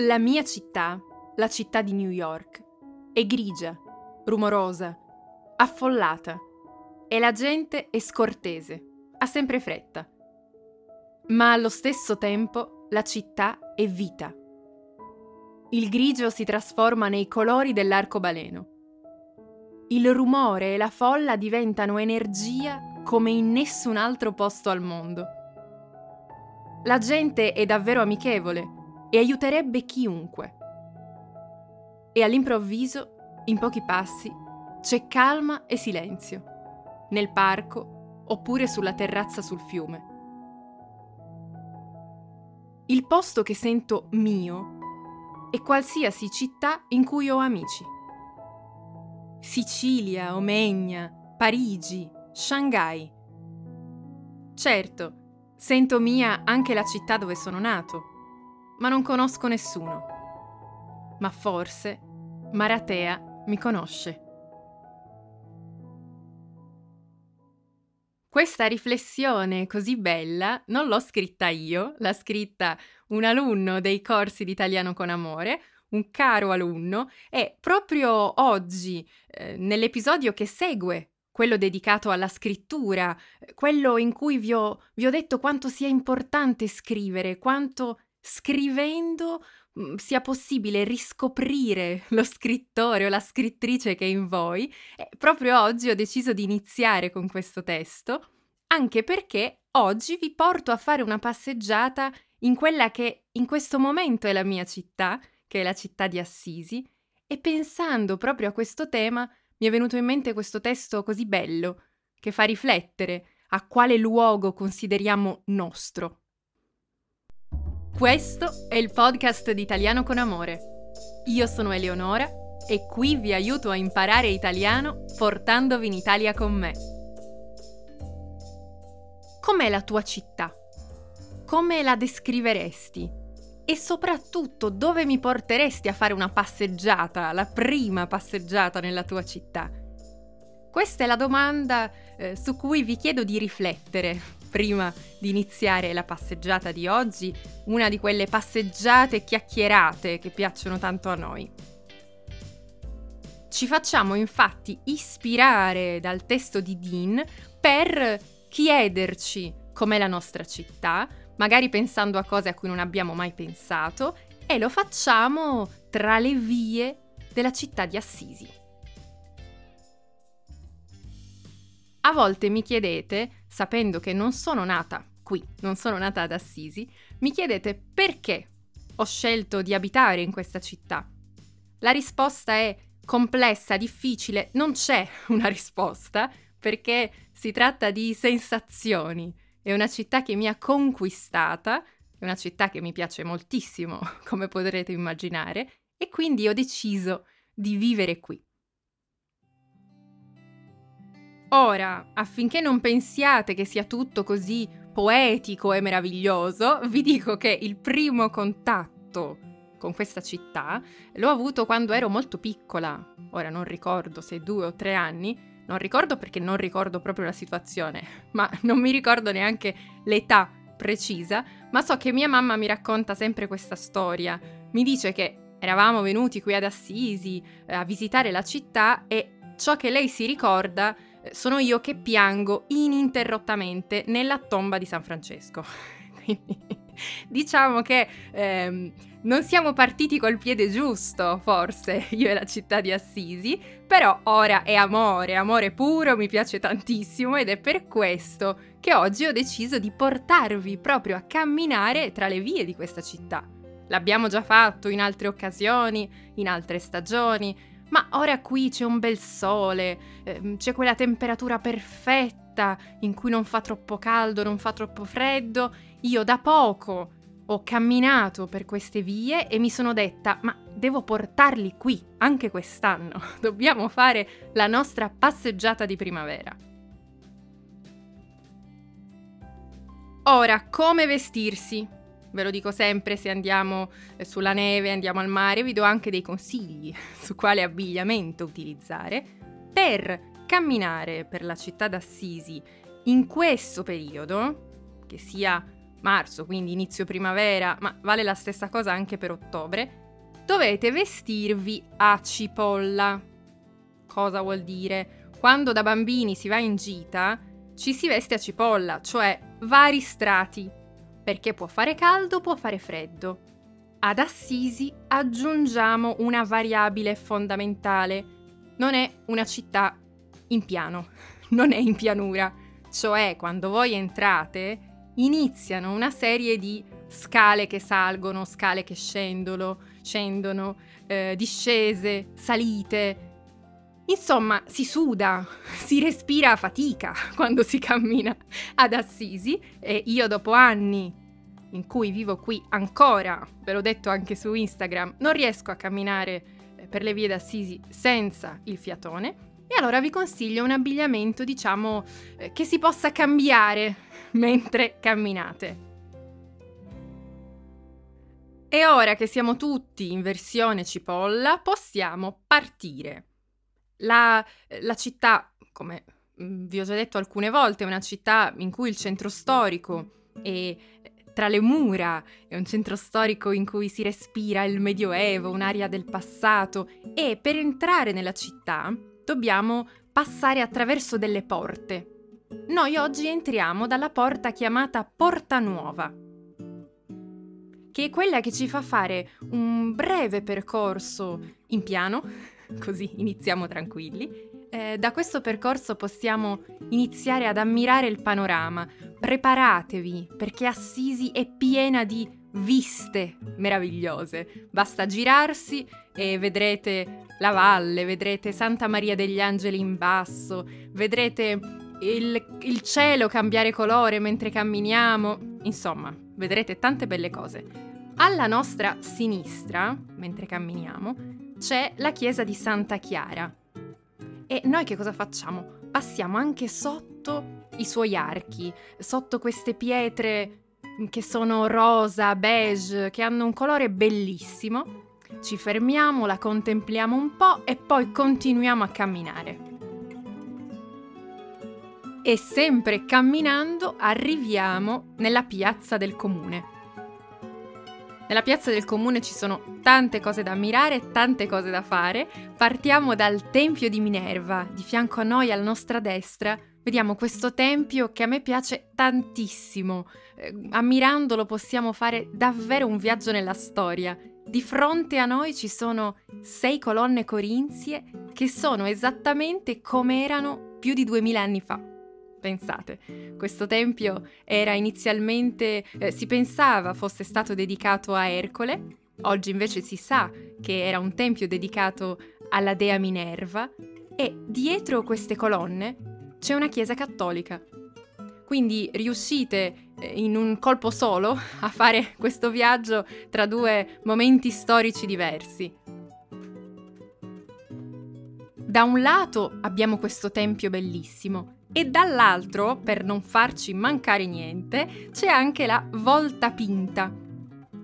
La mia città, la città di New York, è grigia, rumorosa, affollata e la gente è scortese, ha sempre fretta. Ma allo stesso tempo la città è vita. Il grigio si trasforma nei colori dell'arcobaleno. Il rumore e la folla diventano energia come in nessun altro posto al mondo. La gente è davvero amichevole e aiuterebbe chiunque. E all'improvviso, in pochi passi, c'è calma e silenzio, nel parco oppure sulla terrazza sul fiume. Il posto che sento mio è qualsiasi città in cui ho amici. Sicilia, Omegna, Parigi, Shanghai. Certo, sento mia anche la città dove sono nato ma non conosco nessuno. Ma forse Maratea mi conosce. Questa riflessione così bella non l'ho scritta io, l'ha scritta un alunno dei corsi di italiano con amore, un caro alunno, e proprio oggi, eh, nell'episodio che segue, quello dedicato alla scrittura, quello in cui vi ho, vi ho detto quanto sia importante scrivere, quanto scrivendo mhmm, sia possibile riscoprire lo scrittore o la scrittrice che è in voi, e proprio oggi ho deciso di iniziare con questo testo, anche perché oggi vi porto a fare una passeggiata in quella che in questo momento è la mia città, che è la città di Assisi, e pensando proprio a questo tema mi è venuto in mente questo testo così bello, che fa riflettere a quale luogo consideriamo nostro. Questo è il podcast di Italiano con Amore. Io sono Eleonora e qui vi aiuto a imparare italiano portandovi in Italia con me. Com'è la tua città? Come la descriveresti? E soprattutto dove mi porteresti a fare una passeggiata, la prima passeggiata nella tua città? Questa è la domanda eh, su cui vi chiedo di riflettere prima di iniziare la passeggiata di oggi, una di quelle passeggiate chiacchierate che piacciono tanto a noi. Ci facciamo infatti ispirare dal testo di Dean per chiederci com'è la nostra città, magari pensando a cose a cui non abbiamo mai pensato, e lo facciamo tra le vie della città di Assisi. A volte mi chiedete, sapendo che non sono nata qui, non sono nata ad Assisi, mi chiedete perché ho scelto di abitare in questa città. La risposta è complessa, difficile, non c'è una risposta perché si tratta di sensazioni. È una città che mi ha conquistata, è una città che mi piace moltissimo, come potrete immaginare, e quindi ho deciso di vivere qui. Ora, affinché non pensiate che sia tutto così poetico e meraviglioso, vi dico che il primo contatto con questa città l'ho avuto quando ero molto piccola. Ora non ricordo se due o tre anni, non ricordo perché non ricordo proprio la situazione, ma non mi ricordo neanche l'età precisa, ma so che mia mamma mi racconta sempre questa storia. Mi dice che eravamo venuti qui ad Assisi eh, a visitare la città e ciò che lei si ricorda sono io che piango ininterrottamente nella tomba di San Francesco. Quindi diciamo che ehm, non siamo partiti col piede giusto, forse, io e la città di Assisi, però ora è amore, amore puro, mi piace tantissimo ed è per questo che oggi ho deciso di portarvi proprio a camminare tra le vie di questa città. L'abbiamo già fatto in altre occasioni, in altre stagioni, ma ora qui c'è un bel sole, ehm, c'è quella temperatura perfetta in cui non fa troppo caldo, non fa troppo freddo. Io da poco ho camminato per queste vie e mi sono detta, ma devo portarli qui anche quest'anno. Dobbiamo fare la nostra passeggiata di primavera. Ora, come vestirsi? Ve lo dico sempre, se andiamo eh, sulla neve, andiamo al mare, vi do anche dei consigli su quale abbigliamento utilizzare per camminare per la città d'Assisi in questo periodo, che sia marzo, quindi inizio primavera, ma vale la stessa cosa anche per ottobre, dovete vestirvi a cipolla. Cosa vuol dire? Quando da bambini si va in gita, ci si veste a cipolla, cioè vari strati, perché può fare caldo, può fare freddo. Ad Assisi aggiungiamo una variabile fondamentale. Non è una città in piano, non è in pianura, cioè quando voi entrate iniziano una serie di scale che salgono, scale che scendono, scendono, eh, discese, salite. Insomma, si suda, si respira a fatica quando si cammina ad Assisi e io dopo anni in cui vivo qui ancora, ve l'ho detto anche su Instagram, non riesco a camminare eh, per le vie d'Assisi senza il fiatone. E allora vi consiglio un abbigliamento, diciamo, eh, che si possa cambiare mentre camminate. E ora che siamo tutti in versione cipolla, possiamo partire. La, la città, come mm, vi ho già detto alcune volte, è una città in cui il centro storico è tra le mura, è un centro storico in cui si respira il Medioevo, un'aria del passato e per entrare nella città dobbiamo passare attraverso delle porte. Noi oggi entriamo dalla porta chiamata Porta Nuova che è quella che ci fa fare un breve percorso in piano, così iniziamo tranquilli. Eh, da questo percorso possiamo iniziare ad ammirare il panorama. Preparatevi perché Assisi è piena di viste meravigliose. Basta girarsi e vedrete la valle, vedrete Santa Maria degli Angeli in basso, vedrete il, il cielo cambiare colore mentre camminiamo. Insomma, vedrete tante belle cose. Alla nostra sinistra, mentre camminiamo, c'è la chiesa di Santa Chiara. E noi che cosa facciamo? Passiamo anche sotto i suoi archi, sotto queste pietre che sono rosa, beige, che hanno un colore bellissimo. Ci fermiamo, la contempliamo un po' e poi continuiamo a camminare. E sempre camminando arriviamo nella piazza del comune. Nella piazza del comune ci sono tante cose da ammirare, tante cose da fare. Partiamo dal Tempio di Minerva, di fianco a noi, alla nostra destra. Vediamo questo tempio che a me piace tantissimo. Eh, ammirandolo possiamo fare davvero un viaggio nella storia. Di fronte a noi ci sono sei colonne corinzie che sono esattamente come erano più di duemila anni fa. Pensate, questo tempio era inizialmente, eh, si pensava fosse stato dedicato a Ercole, oggi invece si sa che era un tempio dedicato alla dea Minerva e dietro queste colonne c'è una chiesa cattolica. Quindi riuscite eh, in un colpo solo a fare questo viaggio tra due momenti storici diversi. Da un lato abbiamo questo tempio bellissimo e dall'altro, per non farci mancare niente, c'è anche la volta pinta.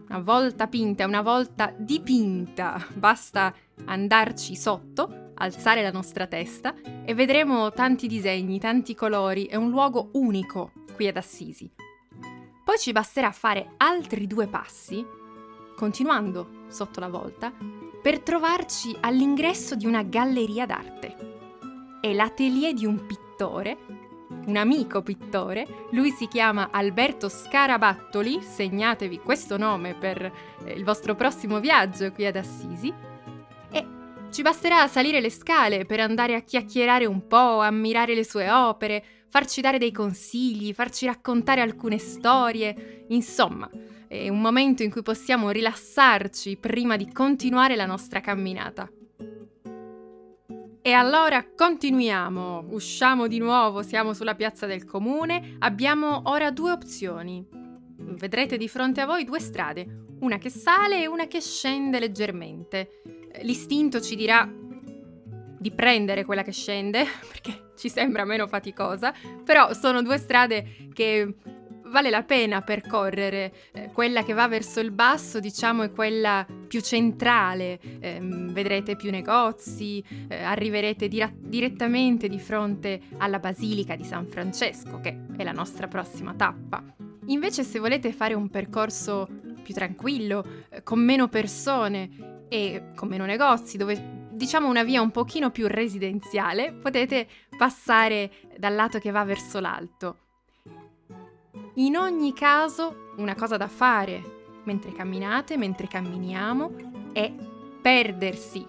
Una volta pinta è una volta dipinta, basta andarci sotto, alzare la nostra testa e vedremo tanti disegni, tanti colori, è un luogo unico qui ad Assisi. Poi ci basterà fare altri due passi, continuando sotto la volta, per trovarci all'ingresso di una galleria d'arte. È l'atelier di un pittore pittore, un amico pittore, lui si chiama Alberto Scarabattoli, segnatevi questo nome per eh, il vostro prossimo viaggio qui ad Assisi, e ci basterà salire le scale per andare a chiacchierare un po', ammirare le sue opere, farci dare dei consigli, farci raccontare alcune storie, insomma, è un momento in cui possiamo rilassarci prima di continuare la nostra camminata. E allora continuiamo, usciamo di nuovo, siamo sulla piazza del comune, abbiamo ora due opzioni. Vedrete di fronte a voi due strade, una che sale e una che scende leggermente. L'istinto ci dirà di prendere quella che scende, perché ci sembra meno faticosa, però sono due strade che vale la pena percorrere. Eh, quella che va verso il basso, diciamo, è quella più centrale. Eh, vedrete più negozi, eh, arriverete dira- direttamente di fronte alla Basilica di San Francesco, che è la nostra prossima tappa. Invece se volete fare un percorso più tranquillo, eh, con meno persone e con meno negozi, dove diciamo una via un pochino più residenziale, potete passare dal lato che va verso l'alto. In ogni caso, una cosa da fare mentre camminate, mentre camminiamo, è perdersi.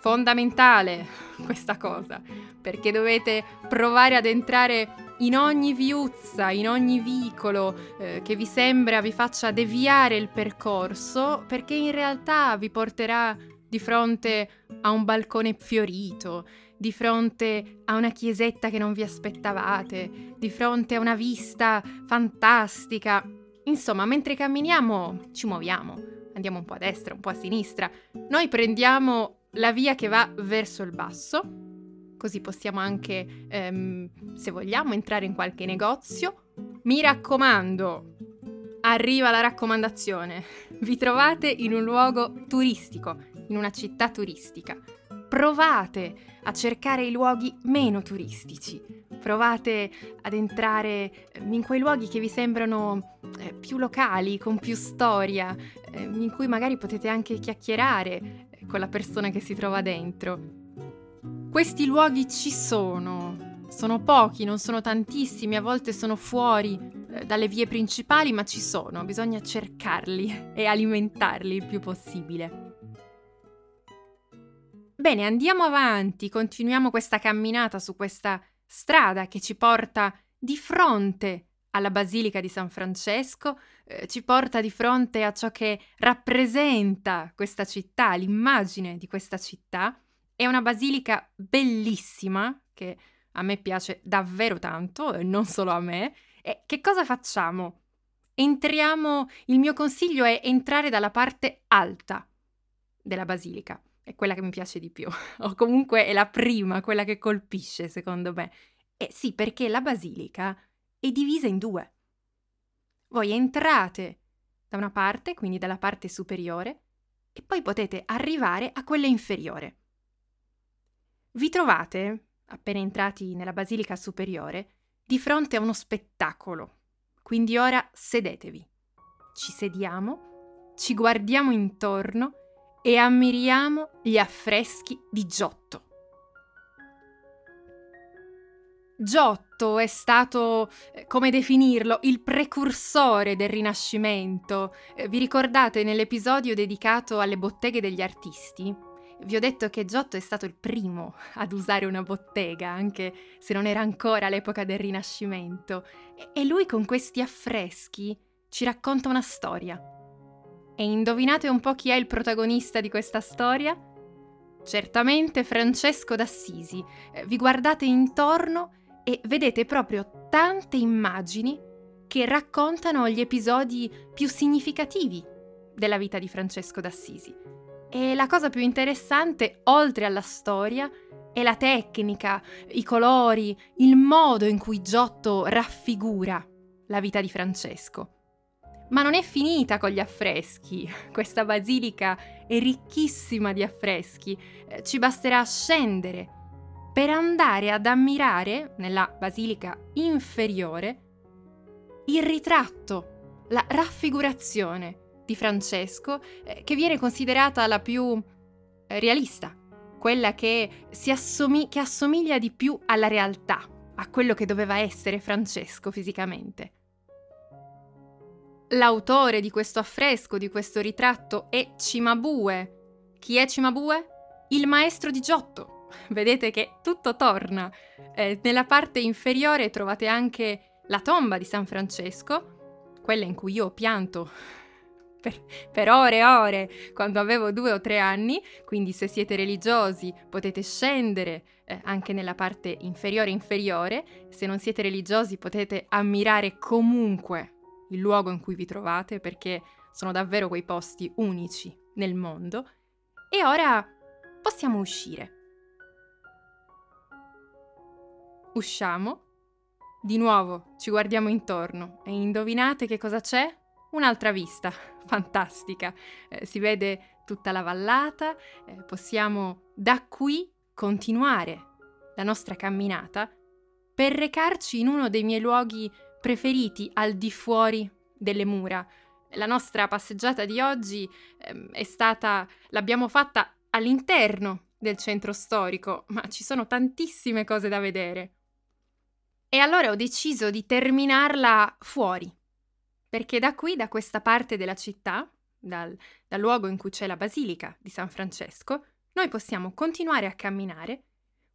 Fondamentale questa cosa, perché dovete provare ad entrare in ogni viuzza, in ogni vicolo eh, che vi sembra vi faccia deviare il percorso, perché in realtà vi porterà di fronte a un balcone fiorito, di fronte a una chiesetta che non vi aspettavate, di fronte a una vista fantastica. Insomma, mentre camminiamo ci muoviamo, andiamo un po' a destra, un po' a sinistra, noi prendiamo la via che va verso il basso, così possiamo anche, ehm, se vogliamo, entrare in qualche negozio. Mi raccomando, arriva la raccomandazione, vi trovate in un luogo turistico, in una città turistica. Provate a cercare i luoghi meno turistici, provate ad entrare in quei luoghi che vi sembrano eh, più locali, con più storia, eh, in cui magari potete anche chiacchierare eh, con la persona che si trova dentro. Questi luoghi ci sono, sono pochi, non sono tantissimi, a volte sono fuori dalle vie principali, ma ci sono, bisogna cercarli e alimentarli il più possibile. Bene, andiamo avanti, continuiamo questa camminata su questa strada che ci porta di fronte alla Basilica di San Francesco, eh, ci porta di fronte a ciò che rappresenta questa città, l'immagine di questa città. È una basilica bellissima che a me piace davvero tanto, e non solo a me. E che cosa facciamo? Entriamo, il mio consiglio è entrare dalla parte alta della basilica è quella che mi piace di più, o comunque è la prima, quella che colpisce secondo me. E sì, perché la basilica è divisa in due. Voi entrate da una parte, quindi dalla parte superiore, e poi potete arrivare a quella inferiore. Vi trovate, appena entrati nella basilica superiore, di fronte a uno spettacolo. Quindi ora sedetevi. Ci sediamo, ci guardiamo intorno e ammiriamo gli affreschi di Giotto. Giotto è stato, eh, come definirlo, il precursore del Rinascimento. Eh, vi ricordate nell'episodio dedicato alle botteghe degli artisti? Vi ho detto che Giotto è stato il primo ad usare una bottega, anche se non era ancora l'epoca del Rinascimento. E lui con questi affreschi ci racconta una storia. E indovinate un po' chi è il protagonista di questa storia? Certamente Francesco d'Assisi. Eh, vi guardate intorno e vedete proprio tante immagini che raccontano gli episodi più significativi della vita di Francesco d'Assisi. E la cosa più interessante, oltre alla storia, è la tecnica, i colori, il modo in cui Giotto raffigura la vita di Francesco. Ma non è finita con gli affreschi. Questa basilica è ricchissima di affreschi. Eh, ci basterà scendere per andare ad ammirare, nella basilica inferiore, il ritratto, la raffigurazione di Francesco, eh, che viene considerata la più eh, realista, quella che, assomi- che assomiglia di più alla realtà, a quello che doveva essere Francesco fisicamente. L'autore di questo affresco, di questo ritratto, è Cimabue. Chi è Cimabue? Il maestro di Giotto. Vedete che tutto torna. Eh, nella parte inferiore trovate anche la tomba di San Francesco, quella in cui io ho pianto per, per, ore e ore quando avevo due o tre anni, quindi se siete religiosi potete scendere eh, anche nella parte inferiore inferiore, se non siete religiosi potete ammirare comunque il luogo in cui vi trovate perché sono davvero quei posti unici nel mondo. E ora possiamo uscire. Usciamo, di nuovo ci guardiamo intorno e indovinate che cosa c'è? Un'altra vista, fantastica. Eh, si vede tutta la vallata, eh, possiamo da qui continuare la nostra camminata per recarci in uno dei miei luoghi preferiti al di fuori delle mura. La nostra passeggiata di oggi ehm, è stata, l'abbiamo fatta all'interno del centro storico, ma ci sono tantissime cose da vedere. E allora ho deciso di terminarla fuori, perché da qui, da questa parte della città, dal, dal luogo in cui c'è la Basilica di San Francesco, noi possiamo continuare a camminare,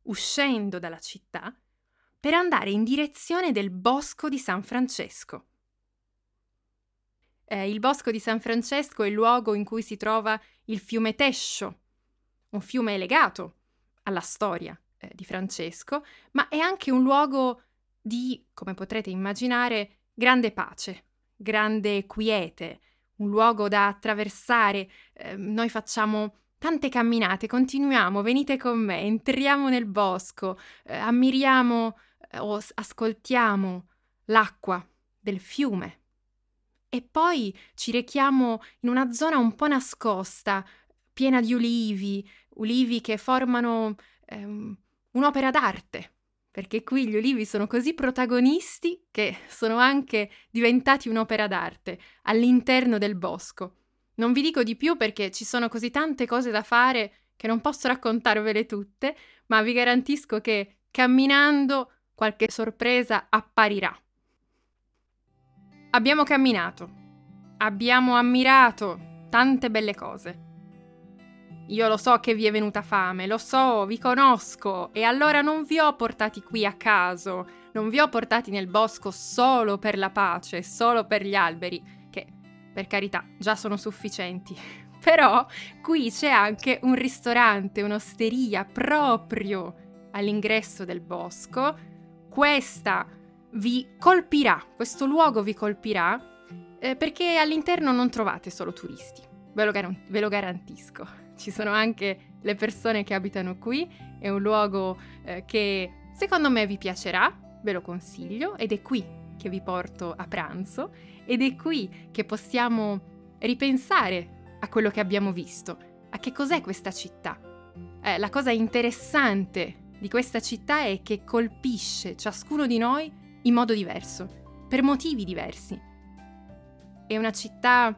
uscendo dalla città, per andare in direzione del bosco di San Francesco. Eh, il bosco di San Francesco è il luogo in cui si trova il fiume Tescio, un fiume legato alla storia eh, di Francesco, ma è anche un luogo di, come potrete immaginare, grande pace, grande quiete, un luogo da attraversare. Eh, noi facciamo tante camminate, continuiamo, venite con me, entriamo nel bosco, eh, ammiriamo o ascoltiamo l'acqua del fiume. E poi ci rechiamo in una zona un po' nascosta, piena di ulivi, ulivi che formano ehm, un'opera d'arte, perché qui gli ulivi sono così protagonisti che sono anche diventati un'opera d'arte all'interno del bosco. Non vi dico di più perché ci sono così tante cose da fare che non posso raccontarvele tutte, ma vi garantisco che camminando qualche sorpresa apparirà. Abbiamo camminato, abbiamo ammirato tante belle cose. Io lo so che vi è venuta fame, lo so, vi conosco, e allora non vi ho portati qui a caso, non vi ho portati nel bosco solo per la pace, solo per gli alberi, che per carità già sono sufficienti. Però qui c'è anche un ristorante, un'osteria proprio all'ingresso del bosco. Questa vi colpirà, questo luogo vi colpirà, eh, perché all'interno non trovate solo turisti, ve lo, gar- ve lo garantisco ci sono anche le persone che abitano qui, è un luogo eh, che secondo me vi piacerà, ve lo consiglio ed è qui che vi porto a pranzo ed è qui che possiamo ripensare a quello che abbiamo visto, a che cos'è questa città. Eh, la cosa interessante di questa città è che colpisce ciascuno di noi in modo diverso, per motivi diversi. È una città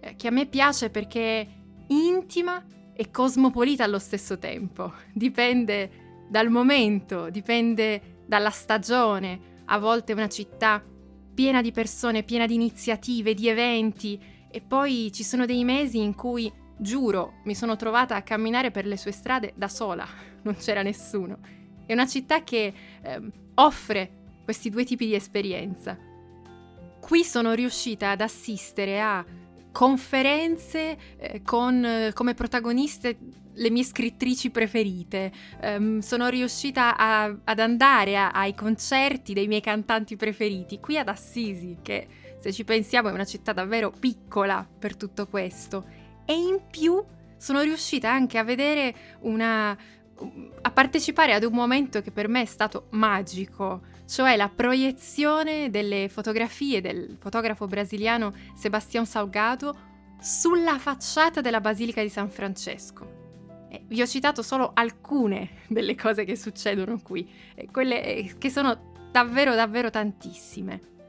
eh, che a me piace perché è intima e cosmopolita allo stesso tempo. Dipende dal momento, dipende dalla stagione. A volte è una città piena di persone, piena di iniziative, di eventi e poi ci sono dei mesi in cui, giuro, mi sono trovata a camminare per le sue strade da sola, non c'era nessuno. È una città che eh, offre questi due tipi di esperienza. Qui sono riuscita ad assistere a conferenze eh, con eh, come protagoniste le mie scrittrici preferite. Um, sono riuscita a, ad andare a, ai concerti dei miei cantanti preferiti qui ad Assisi, che se ci pensiamo è una città davvero piccola per tutto questo. E in più sono riuscita anche a vedere una, a partecipare ad un momento che per me è stato magico, cioè la proiezione delle fotografie del fotografo brasiliano Sebastião Salgado sulla facciata della Basilica di San Francesco. Vi ho citato solo alcune delle cose che succedono qui, quelle eh, che sono davvero davvero tantissime.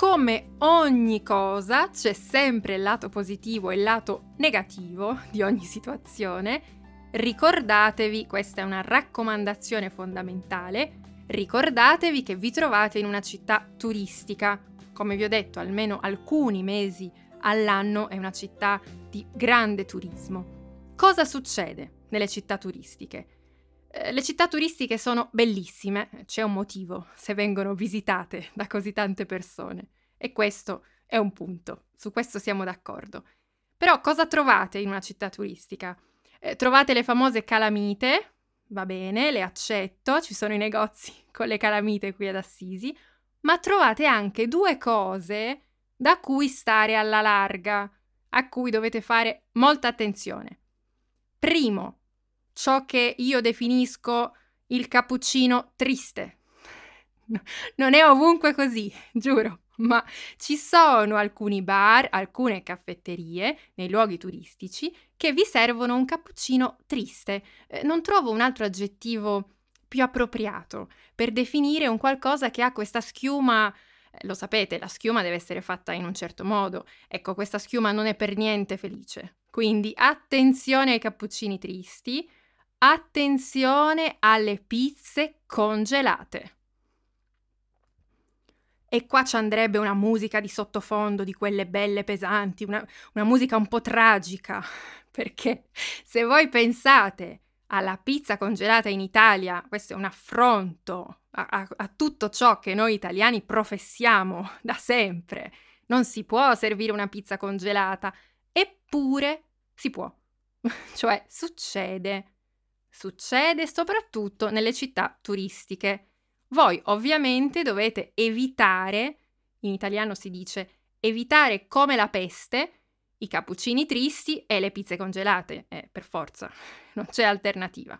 Come ogni cosa c'è sempre il lato positivo e il lato negativo di ogni situazione Ricordatevi, questa è una raccomandazione fondamentale, ricordatevi che vi trovate in una città turistica. Come vi ho detto, almeno alcuni mesi all'anno è una città di grande turismo. Cosa succede nelle città turistiche? Eh, le città turistiche sono bellissime, c'è un motivo se vengono visitate da così tante persone. E questo è un punto, su questo siamo d'accordo. Però cosa trovate in una città turistica? Eh, trovate le famose calamite, va bene, le accetto, ci sono i negozi con le calamite qui ad Assisi, ma trovate anche due cose da cui stare alla larga, a cui dovete fare molta attenzione. Primo, ciò che io definisco il cappuccino triste. Non è ovunque così, giuro ma ci sono alcuni bar, alcune caffetterie nei luoghi turistici che vi servono un cappuccino triste. Eh, non trovo un altro aggettivo più appropriato per definire un qualcosa che ha questa schiuma eh, lo sapete, la schiuma deve essere fatta in un certo modo. Ecco, questa schiuma non è per niente felice. Quindi attenzione ai cappuccini tristi, attenzione alle pizze congelate. E qua ci andrebbe una musica di sottofondo, di quelle belle pesanti, una, una musica un po' tragica, perché se voi pensate alla pizza congelata in Italia, questo è un affronto a, a, a, tutto ciò che noi italiani professiamo da sempre. Non si può servire una pizza congelata, eppure si può. cioè succede. Succede soprattutto nelle città turistiche. Voi ovviamente dovete evitare, in italiano si dice evitare come la peste, i cappuccini tristi e le pizze congelate, eh, per forza, non c'è alternativa.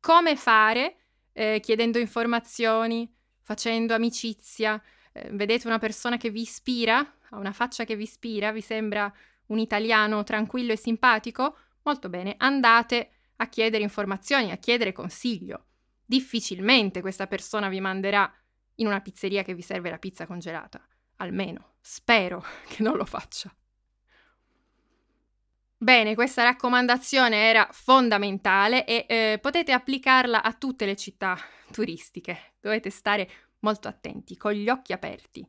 Come fare? Eh, chiedendo informazioni, facendo amicizia. Eh, vedete una persona che vi ispira? Ha una faccia che vi ispira? Vi sembra un italiano tranquillo e simpatico? Molto bene, andate a chiedere informazioni, a chiedere consiglio. Difficilmente questa persona vi manderà in una pizzeria che vi serve la pizza congelata. Almeno, spero che non lo faccia. Bene, questa raccomandazione era fondamentale e eh, potete applicarla a tutte le città turistiche. Dovete stare molto attenti, con gli occhi aperti.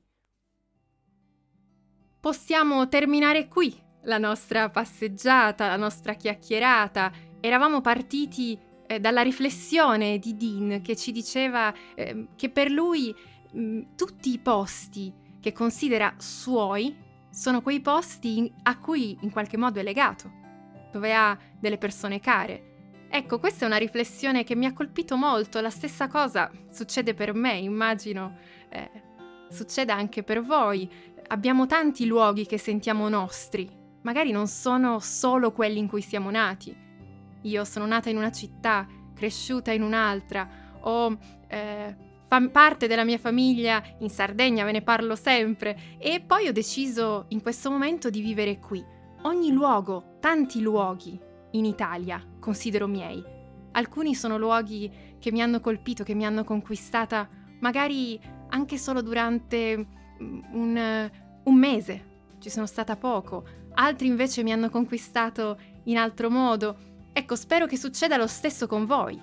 Possiamo terminare qui la nostra passeggiata, la nostra chiacchierata. Eravamo partiti eh, dalla riflessione di Dean che ci diceva eh, che per lui mh, tutti i posti che considera suoi sono quei posti a cui in qualche modo è legato, dove ha delle persone care. Ecco, questa è una riflessione che mi ha colpito molto, la stessa cosa succede per me, immagino eh, succeda anche per voi. Abbiamo tanti luoghi che sentiamo nostri, magari non sono solo quelli in cui siamo nati. Io sono nata in una città, cresciuta in un'altra, ho eh, fa parte della mia famiglia in Sardegna, ve ne parlo sempre, e poi ho deciso in questo momento di vivere qui. Ogni luogo, tanti luoghi in Italia considero miei. Alcuni sono luoghi che mi hanno colpito, che mi hanno conquistata, magari anche solo durante mm, un, un mese, ci sono stata poco, altri invece mi hanno conquistato in altro modo. Ecco, spero che succeda lo stesso con voi.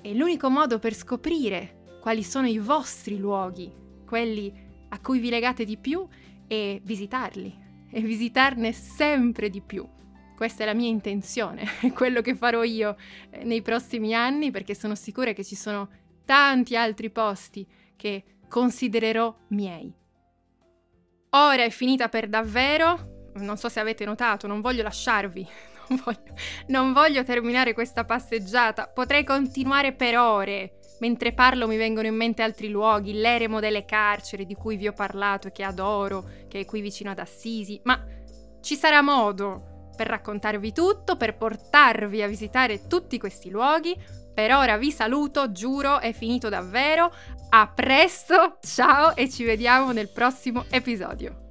E l'unico modo per scoprire quali sono i vostri luoghi, quelli a cui vi legate di più e visitarli e visitarne sempre di più. Questa è la mia intenzione, è quello che farò io eh, nei prossimi anni perché sono sicura che ci sono tanti altri posti che considererò miei. Ora è finita per davvero, non so se avete notato, non voglio lasciarvi, non voglio, non voglio terminare questa passeggiata, potrei continuare per ore Mentre parlo mi vengono in mente altri luoghi, l'eremo delle carceri di cui vi ho parlato e che adoro, che è qui vicino ad Assisi, ma ci sarà modo per raccontarvi tutto, per portarvi a visitare tutti questi luoghi. Per ora vi saluto, giuro, è finito davvero. A presto, ciao e ci vediamo nel prossimo episodio.